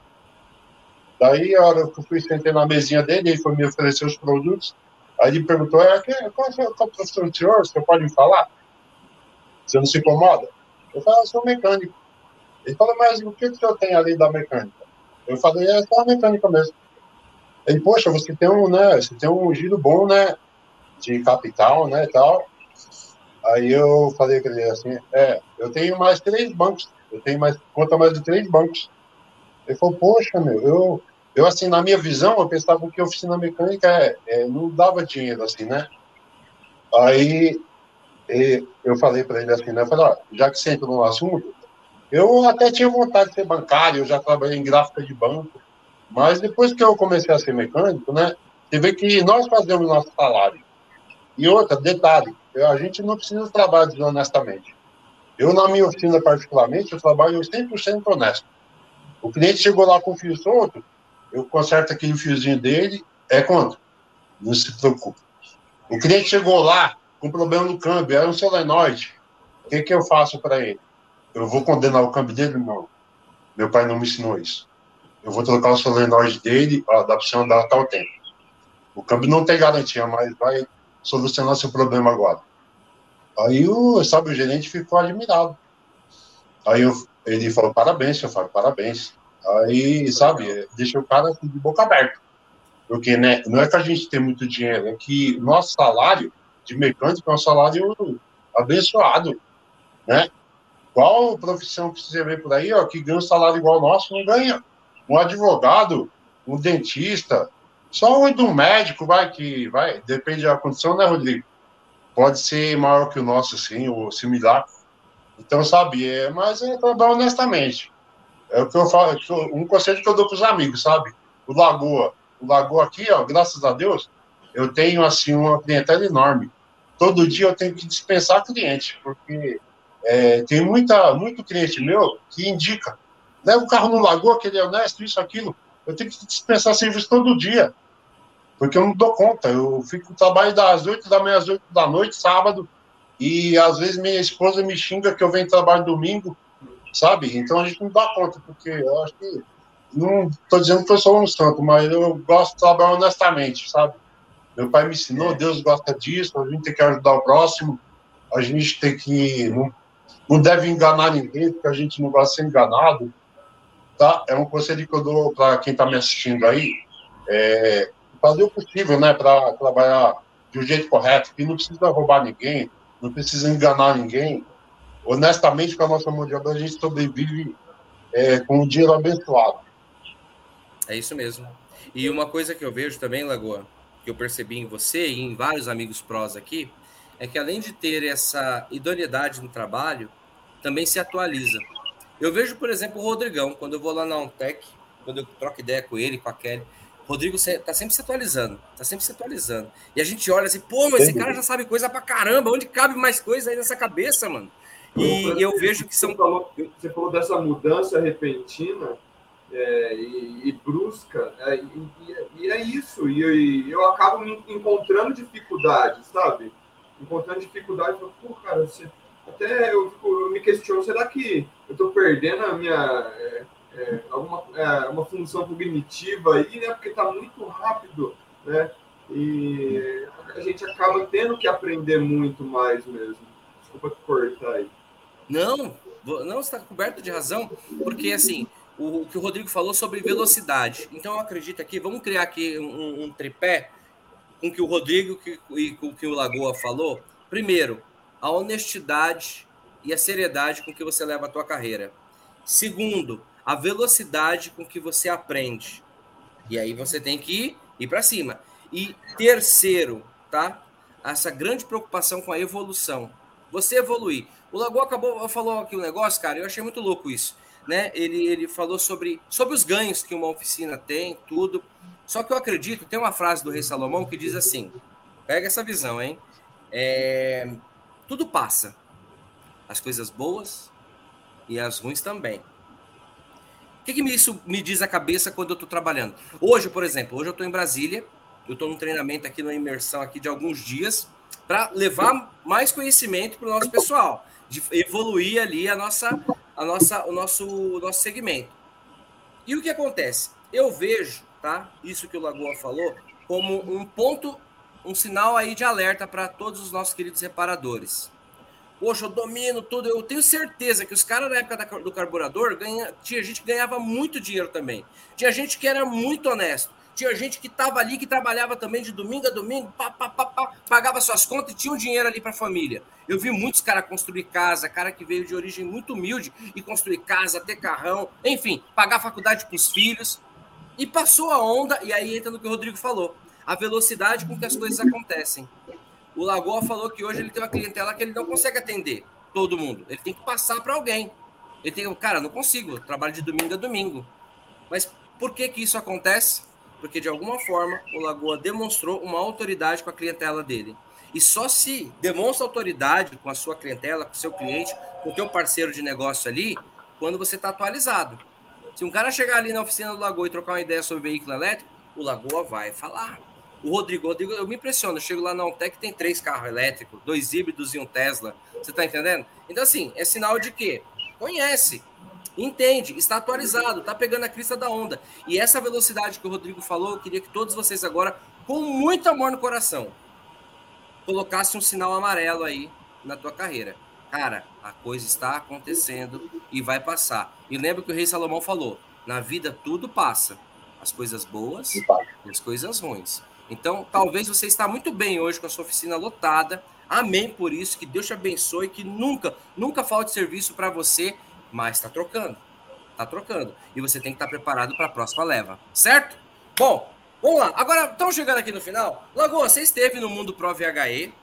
Daí, a hora que eu fui sentar na mesinha dele, ele foi me oferecer os produtos. Aí ele perguntou, é, qual, é, qual é a profissão do senhor? Você pode me falar? Você não se incomoda? Eu falei, ah, eu sou mecânico. Ele falou, mas o que, que o senhor tem da mecânica? Eu falei, é só a mecânica mesmo. Ele, poxa, você tem um, né, você tem um giro bom, né, de capital, né, tal. Aí eu falei para ele assim, é, eu tenho mais três bancos, eu tenho mais, conta mais de três bancos. Ele falou, poxa, meu, eu, eu assim, na minha visão, eu pensava que oficina mecânica é, é, não dava dinheiro, assim, né. Aí eu falei para ele assim, né, eu falei, ó, já que você entrou no assunto, eu até tinha vontade de ser bancário, eu já trabalhei em gráfica de banco, mas depois que eu comecei a ser mecânico, né, você vê que nós fazemos nosso salário. E outra, detalhe, a gente não precisa trabalhar desonestamente. Eu, na minha oficina particularmente, eu trabalho 100% honesto. O cliente chegou lá com o fio solto, eu conserto aquele fiozinho dele, é quanto? Não se preocupe. O cliente chegou lá com problema no câmbio, era um solenoide. O que, que eu faço para ele? Eu vou condenar o câmbio dele? Não. Meu pai não me ensinou isso eu vou trocar o solenoide dele, ó, dá para você andar tal tempo. O câmbio não tem garantia, mas vai solucionar seu problema agora. Aí, o, sabe, o gerente ficou admirado. Aí eu, ele falou, parabéns, eu falo, parabéns. Aí, sabe, deixa o cara assim, de boca aberta. Porque né, não é que a gente tem muito dinheiro, é que nosso salário de mecânico é um salário abençoado, né? Qual profissão que você vê por aí, ó, que ganha um salário igual ao nosso, não ganha um advogado, um dentista, só um do médico, vai, que vai, depende da condição, né, Rodrigo? Pode ser maior que o nosso, assim, ou similar. Então, sabe, é, mas é trabalhar honestamente. É o que eu falo, um conselho que eu dou para os amigos, sabe? O Lagoa. O Lagoa aqui, ó, graças a Deus, eu tenho, assim, uma clientela enorme. Todo dia eu tenho que dispensar cliente, porque é, tem muita, muito cliente meu que indica leva o carro no lagoa, que ele é honesto, isso, aquilo. Eu tenho que dispensar serviço todo dia, porque eu não dou conta. Eu fico trabalho das 8 da manhã às 8 da noite, sábado, e às vezes minha esposa me xinga que eu venho trabalhar domingo, sabe? Então a gente não dá conta, porque eu acho que. Não estou dizendo que eu sou um santo, mas eu gosto de trabalhar honestamente, sabe? Meu pai me ensinou, Deus gosta disso, a gente tem que ajudar o próximo, a gente tem que. Não, não deve enganar ninguém, porque a gente não gosta de ser enganado tá? É um conselho que eu dou para quem está me assistindo aí, é, fazer o possível, né, para trabalhar de um jeito correto, que não precisa roubar ninguém, não precisa enganar ninguém. Honestamente, com a nossa mão de obra, a gente sobrevive é, com o dinheiro abençoado. É isso mesmo. E uma coisa que eu vejo também, Lagoa, que eu percebi em você e em vários amigos prós aqui, é que além de ter essa idoneidade no trabalho, também se atualiza. Eu vejo, por exemplo, o Rodrigão, quando eu vou lá na Ontec, quando eu troco ideia com ele, com a Kelly, Rodrigo tá sempre se atualizando, tá sempre se atualizando. E a gente olha assim, pô, mas esse cara já sabe coisa pra caramba, onde cabe mais coisa aí nessa cabeça, mano? E eu vejo que são. Você falou, você falou dessa mudança repentina é, e, e, brusca, é, e, e, é isso. E, eu acabo me encontrando dificuldade, sabe? Encontrando dificuldade, eu pô, cara, você, até eu, eu, me questiono, será que eu estou perdendo a minha. É, é, alguma é, uma função cognitiva aí, né? Porque está muito rápido, né? E a gente acaba tendo que aprender muito mais mesmo. Desculpa cortar aí. Não, não está coberto de razão, porque assim, o, o, que o Rodrigo falou sobre velocidade. Então eu acredito aqui, vamos criar aqui um, um tripé com que o Rodrigo que, e com que o Lagoa falou. Primeiro, a honestidade e a seriedade com que você leva a tua carreira. Segundo, a velocidade com que você aprende. E aí você tem que ir, para cima. E terceiro, tá? Essa grande preocupação com a evolução. Você evoluir. O Lagoa acabou, falou aqui um negócio, cara, eu achei muito louco isso. Né? Ele, ele falou sobre, sobre os ganhos que uma oficina tem, tudo. Só que eu acredito, tem uma frase do Rei Salomão que diz assim: pega essa visão, hein? É, tudo passa. As coisas boas e as ruins também. O que, que isso me diz a cabeça quando eu estou trabalhando? Hoje, por exemplo, hoje eu estou em Brasília, eu estou num treinamento aqui, numa imersão aqui de alguns dias, para levar mais conhecimento para o nosso pessoal, de evoluir ali a nossa, a nossa, o nosso, o nosso segmento. E o que acontece? Eu vejo, tá? Isso que o Lagoa falou, como um ponto, um sinal aí de alerta para todos os nossos queridos reparadores. Poxa, eu domino tudo. Eu tenho certeza que os caras na época do carburador ganha, tinha gente que ganhava muito dinheiro também. Tinha gente que era muito honesto. Tinha gente que estava ali, que trabalhava também de domingo a domingo, pá, pá, pá, pá, pagava suas contas e tinha um dinheiro ali para a família. Eu vi muitos caras construir casa, cara que veio de origem muito humilde e construir casa, ter carrão, enfim, pagar faculdade para os filhos. E passou a onda, e aí entra no que o Rodrigo falou, a velocidade com que as coisas acontecem. O Lagoa falou que hoje ele tem uma clientela que ele não consegue atender todo mundo. Ele tem que passar para alguém. Ele tem, cara, não consigo, trabalho de domingo a domingo. Mas por que que isso acontece? porque de alguma forma o Lagoa demonstrou uma autoridade com a clientela dele. E só se demonstra autoridade com a sua clientela, com o seu cliente, com o teu parceiro de negócio ali, quando você está atualizado. Se um cara chegar ali na oficina do Lagoa e trocar uma ideia sobre veículo elétrico, o Lagoa vai falar. O Rodrigo, Rodrigo, eu me impressiono. Eu chego lá na Ontec tem três carros elétricos, dois híbridos e um Tesla. Você está entendendo? Então, assim, é sinal de quê? Conhece, entende, está atualizado, está pegando a crista da onda. E essa velocidade que o Rodrigo falou, eu queria que todos vocês agora, com muito amor no coração, colocassem um sinal amarelo aí na tua carreira. Cara, a coisa está acontecendo e vai passar. E lembra que o rei Salomão falou: na vida tudo passa, as coisas boas e as coisas ruins. Então, talvez você está muito bem hoje com a sua oficina lotada. Amém por isso, que Deus te abençoe, que nunca, nunca falte serviço para você mas está trocando. Está trocando. E você tem que estar tá preparado para a próxima leva. Certo? Bom, vamos lá. Agora, estamos chegando aqui no final. Lagoa, você esteve no Mundo Pro VHE,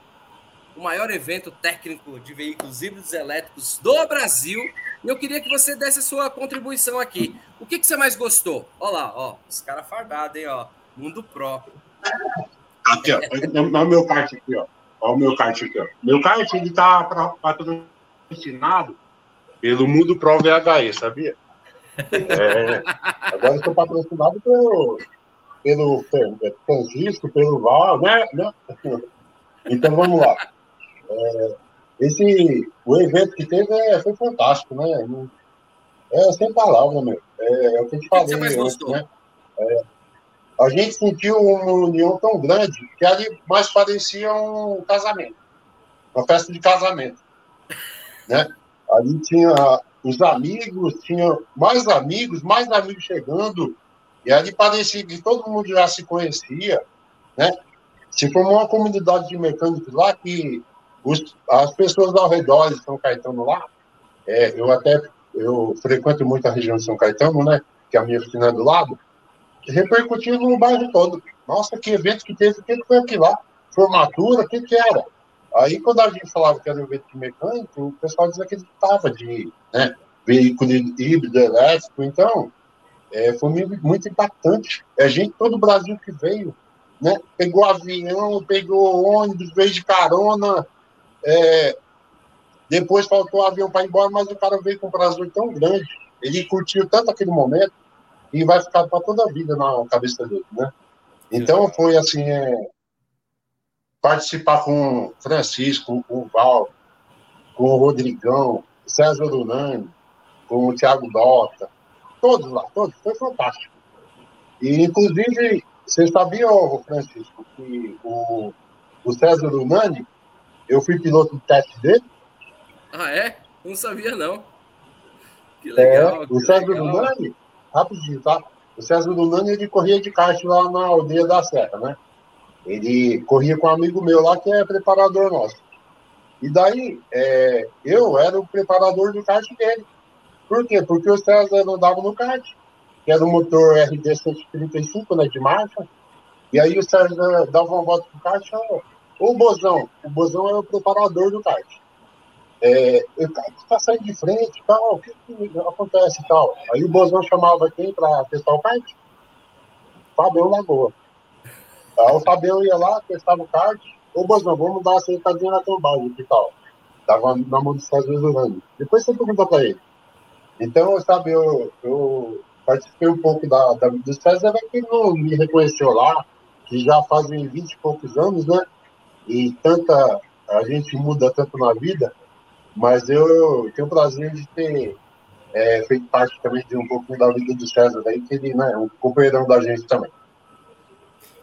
o maior evento técnico de veículos híbridos elétricos do Brasil. E eu queria que você desse a sua contribuição aqui. O que, que você mais gostou? Olha lá, ó. Os caras fardados, hein, ó. Mundo Pro. Aqui, ó. Olha o meu kart aqui, ó. Olha o meu kart aqui, ó. Meu kart, ele tá patrocinado pelo Mundo Pro VHE, sabia? É, agora estou patrocinado pelo, pelo Francisco, pelo Val, né? né? Então vamos lá. É, esse, o evento que teve é, foi fantástico, né? É sem palavras, meu. É, é o que eu te falei. Você antes, né? É, a gente sentiu uma união tão grande que ali mais parecia um casamento, uma festa de casamento, né? Ali tinha os amigos, tinha mais amigos, mais amigos chegando, e ali parecia que todo mundo já se conhecia, né? Se formou uma comunidade de mecânicos lá que os, as pessoas ao redor de São Caetano lá, é, eu até eu frequento muito a região de São Caetano, né? Que é a minha oficina é do lado, repercutiu no bairro todo. Nossa, que evento que teve, o que foi aquilo lá? Formatura, o que, que era? Aí, quando a gente falava que era um evento mecânico, o pessoal estava de né, veículo híbrido elétrico. Então, é, foi muito impactante. A gente, todo o Brasil que veio, né? Pegou avião, pegou ônibus, veio de carona. É, depois faltou avião para ir embora, mas o cara veio com um prazer tão grande. Ele curtiu tanto aquele momento e vai ficar para toda a vida na cabeça dele, né? Então foi assim, é, participar com o Francisco, com o Val, com o Rodrigão, César Dunani, com o Thiago Dota, todos lá, todos, foi fantástico. E, inclusive, você sabia, Francisco, que o, o César Dunani, eu fui piloto de teste dele? Ah, é? Não sabia, não. Que legal. É, o César Dunani, rapidinho, tá? O César Dunani, ele corria de kart lá na aldeia da Serra, né? Ele corria com um amigo meu lá, que é preparador nosso. E daí, é, eu era o preparador do kart dele. Por quê? Porque o César andava no kart, que era o motor RD 135, né, de marcha. E aí o César dava uma volta pro kart, o Bozão. O Bozão era o preparador do kart. É, o kart está saindo de frente tal, o que, que acontece e tal. Aí o Bozão chamava quem para testar o kart? Fabião Lagoa. Aí o Fabião ia lá, testava o kart. Ô, Bozão, vamos dar uma sentadinha na trombagem e tal. Tava na mão do César Zurani. Depois você pergunta para ele. Então, sabe, eu, eu participei um pouco da, da, do César, que não me reconheceu lá, que já fazem 20 e poucos anos, né? E tanta. A gente muda tanto na vida, mas eu tenho o prazer de ter é, feito parte também de um pouco da vida do César, aí, que ele né, é um companheirão da gente também.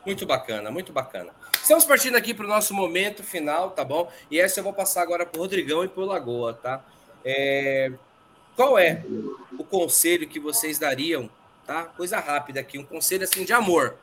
Muito bacana, muito bacana. Estamos partindo aqui para o nosso momento final, tá bom? E essa eu vou passar agora para o Rodrigão e para o Lagoa, tá? É... Qual é o conselho que vocês dariam, tá? Coisa rápida aqui, um conselho assim de amor,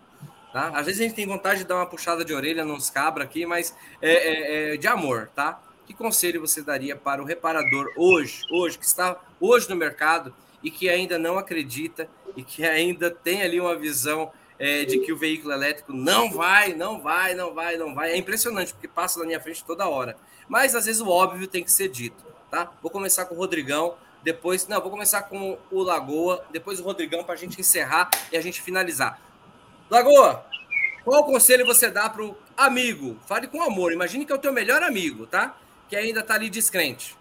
tá? Às vezes a gente tem vontade de dar uma puxada de orelha nos cabra aqui, mas é, é, é de amor, tá? Que conselho você daria para o reparador hoje, hoje que está hoje no mercado e que ainda não acredita e que ainda tem ali uma visão é, de que o veículo elétrico não vai, não vai, não vai, não vai. É impressionante, porque passa na minha frente toda hora. Mas às vezes o óbvio tem que ser dito, tá? Vou começar com o Rodrigão, depois. Não, vou começar com o Lagoa, depois o Rodrigão para a gente encerrar e a gente finalizar. Lagoa, qual conselho você dá para o amigo? Fale com amor. Imagine que é o teu melhor amigo, tá? Que ainda está ali descrente.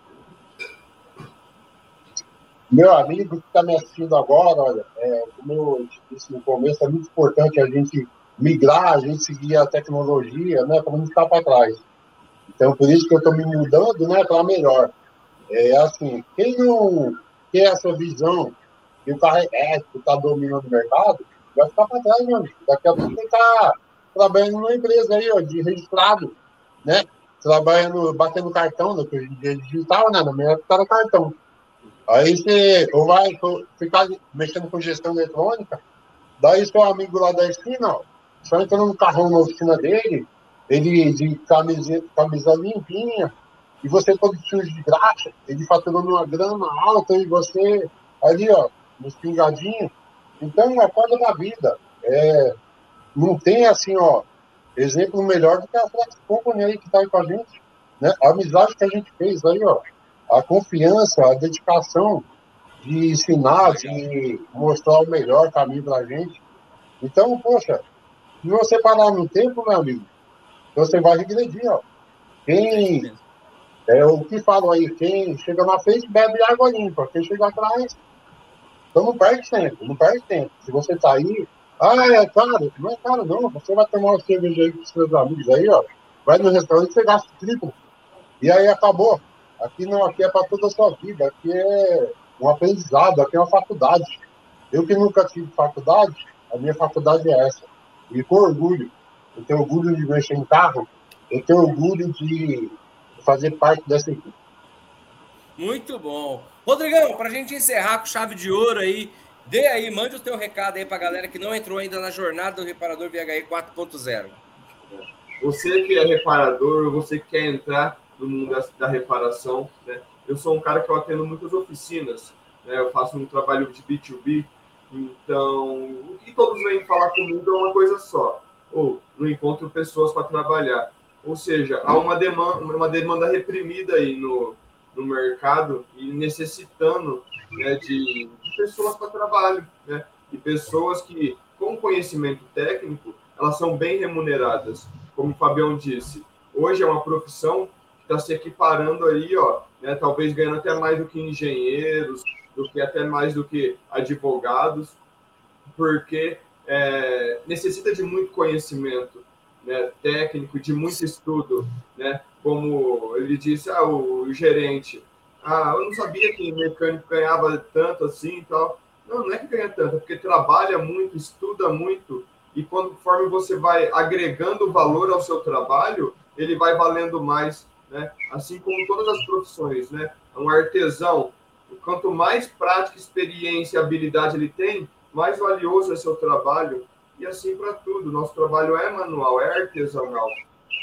Meu amigo que está me assistindo agora, olha, é, como eu disse no começo, é muito importante a gente migrar, a gente seguir a tecnologia, né, para não ficar para trás. Então, por isso que eu estou me mudando, né, para melhor. É assim, quem não tem essa visão que o carro elétrico está dominando o mercado, vai ficar para trás, meu amigo. Daqui a pouco ele está trabalhando numa empresa aí, ó, de registrado, né? Trabalhando, batendo cartão, né, que é digital, né? Na minha época era cartão. Aí você ou vai ficar mexendo com gestão eletrônica, daí seu amigo lá da esquina, ó, só entrando no carrão na oficina dele, ele de camisa, camisa limpinha, e você todo sujo de graxa, ele faturando uma grana alta e você ali, ó, nos pingadinhos. Então, é coisa da vida. É, não tem assim, ó, exemplo melhor do que a Flex Company aí que tá aí com a gente. Né? A amizade que a gente fez aí, ó a confiança, a dedicação de ensinar, de mostrar o melhor caminho para a gente. Então, poxa, se você parar no tempo, meu amigo, você vai regredir, ó. Quem, é, o que falam aí, quem chega na frente bebe água limpa, quem chega atrás, então não perde tempo, não perde tempo. Se você tá aí, ah, é caro, não é caro não, você vai tomar uma cerveja aí com seus amigos aí, ó, vai no restaurante, você gasta triplo, e aí acabou. Aqui não, aqui é para toda a sua vida, aqui é um aprendizado, aqui é uma faculdade. Eu que nunca tive faculdade, a minha faculdade é essa. E com orgulho. Eu tenho orgulho de mexer em carro, eu tenho orgulho de fazer parte dessa equipe. Muito bom. Rodrigão, para a gente encerrar com chave de ouro aí, dê aí, mande o teu recado aí para a galera que não entrou ainda na jornada do reparador VHE 4.0. Você que é reparador, você que quer entrar no mundo da, da reparação. Né? Eu sou um cara que eu atendo muitas oficinas, né? eu faço um trabalho de B2B, então, e todos vêm falar comigo é uma coisa só, ou não encontro pessoas para trabalhar. Ou seja, há uma demanda, uma demanda reprimida aí no, no mercado e necessitando né, de, de pessoas para trabalho. Né? E pessoas que, com conhecimento técnico, elas são bem remuneradas. Como o Fabião disse, hoje é uma profissão que está se equiparando aí, ó, né, talvez ganhando até mais do que engenheiros, do que até mais do que advogados, porque é, necessita de muito conhecimento né, técnico, de muito estudo, né? Como ele disse, ah, o gerente, ah, eu não sabia que mecânico ganhava tanto assim e tal. Não, não é que ganha tanto, é porque trabalha muito, estuda muito, e conforme você vai agregando valor ao seu trabalho, ele vai valendo mais, né? Assim como todas as profissões, né? Um artesão, quanto mais prática, experiência e habilidade ele tem, mais valioso é seu trabalho. E assim para tudo. Nosso trabalho é manual, é artesanal.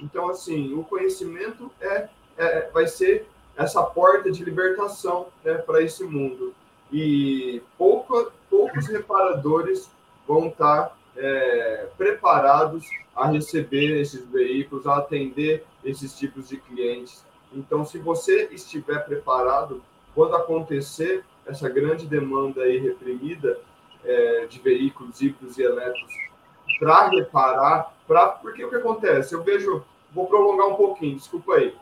Então, assim, o conhecimento é, é vai ser essa porta de libertação né, para esse mundo. E pouco, poucos reparadores vão estar é, preparados a receber esses veículos, a atender esses tipos de clientes. Então, se você estiver preparado, quando acontecer essa grande demanda aí reprimida é, de veículos híbridos e elétricos para reparar, pra, porque o que acontece? Eu vejo, vou prolongar um pouquinho, desculpa aí.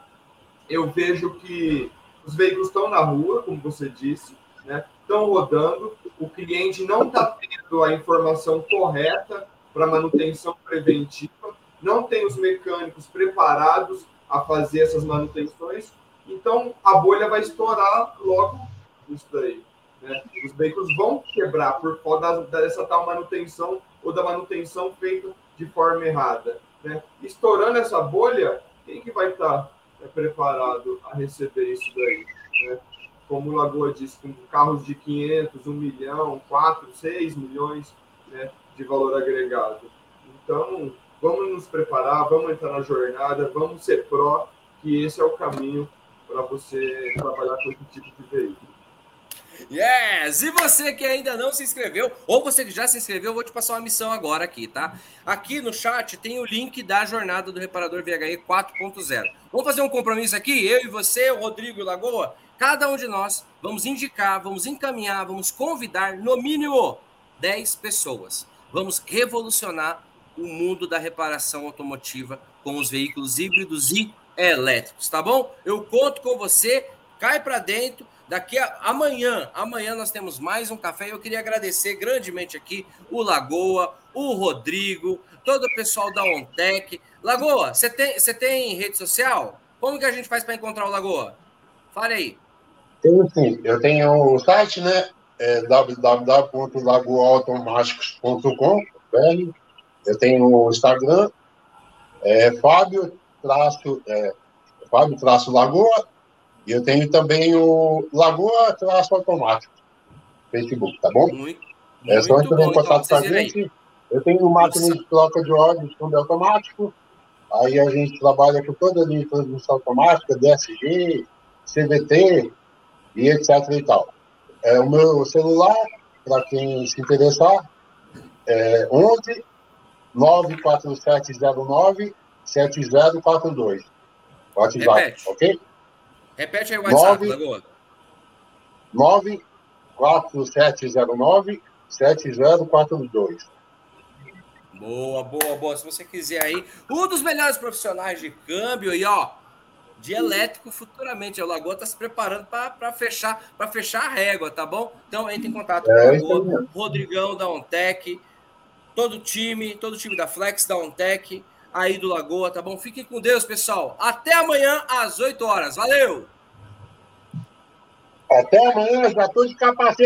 Eu vejo que os veículos estão na rua, como você disse, né? estão rodando, o cliente não está tendo a informação correta para manutenção preventiva, não tem os mecânicos preparados a fazer essas manutenções, então a bolha vai estourar logo isso daí. Né? Os veículos vão quebrar por causa dessa tal manutenção ou da manutenção feita de forma errada. Né? Estourando essa bolha, quem que vai estar é, preparado a receber isso daí? Né? Como o Lagoa disse, com carros de 500, 1 milhão, 4, 6 milhões né, de valor agregado. Então, vamos nos preparar, vamos entrar na jornada, vamos ser pró, que esse é o caminho para você trabalhar com esse tipo de veículo. Yes! E você que ainda não se inscreveu, ou você que já se inscreveu, eu vou te passar uma missão agora aqui, tá? Aqui no chat tem o link da jornada do reparador VHE 4.0. Vamos fazer um compromisso aqui, eu e você, o Rodrigo e Lagoa, cada um de nós vamos indicar, vamos encaminhar, vamos convidar no mínimo 10 pessoas. Vamos revolucionar o mundo da reparação automotiva com os veículos híbridos e elétricos, tá bom? Eu conto com você, cai para dentro Daqui a amanhã, amanhã nós temos mais um café. Eu queria agradecer grandemente aqui o Lagoa, o Rodrigo, todo o pessoal da Ontec. Lagoa, você tem, você tem rede social? Como que a gente faz para encontrar o Lagoa? Fale aí. Tenho sim. Eu tenho o site, né? É www.lagoautomáticos.com. Eu tenho o Instagram, é Fábio traço, é, Fábio traço Lagoa e eu tenho também o Lagoa Traço Automático, Facebook, tá bom? Muito, é só entrar em contato com a gente. Eu tenho uma máquina de troca de óleo de fundo automático. Aí a gente trabalha com toda a linha de transmissão automática, DSG, CVT e etc e tal. É, o meu celular, para quem se interessar, é 11 94709 7042. WhatsApp, ok? Repete aí o WhatsApp, 9, Lagoa. 94709 7042. Boa, boa, boa. Se você quiser aí, um dos melhores profissionais de câmbio e ó, de elétrico futuramente. O Lagoa está se preparando para fechar, para fechar a régua, tá bom? Então entre em contato com o é, Lagoa, Rodrigão da Ontec, todo o time, todo o time da Flex da Ontec, aí do Lagoa, tá bom? Fiquem com Deus, pessoal. Até amanhã às 8 horas. Valeu! Até amanhã, já estou de capacete.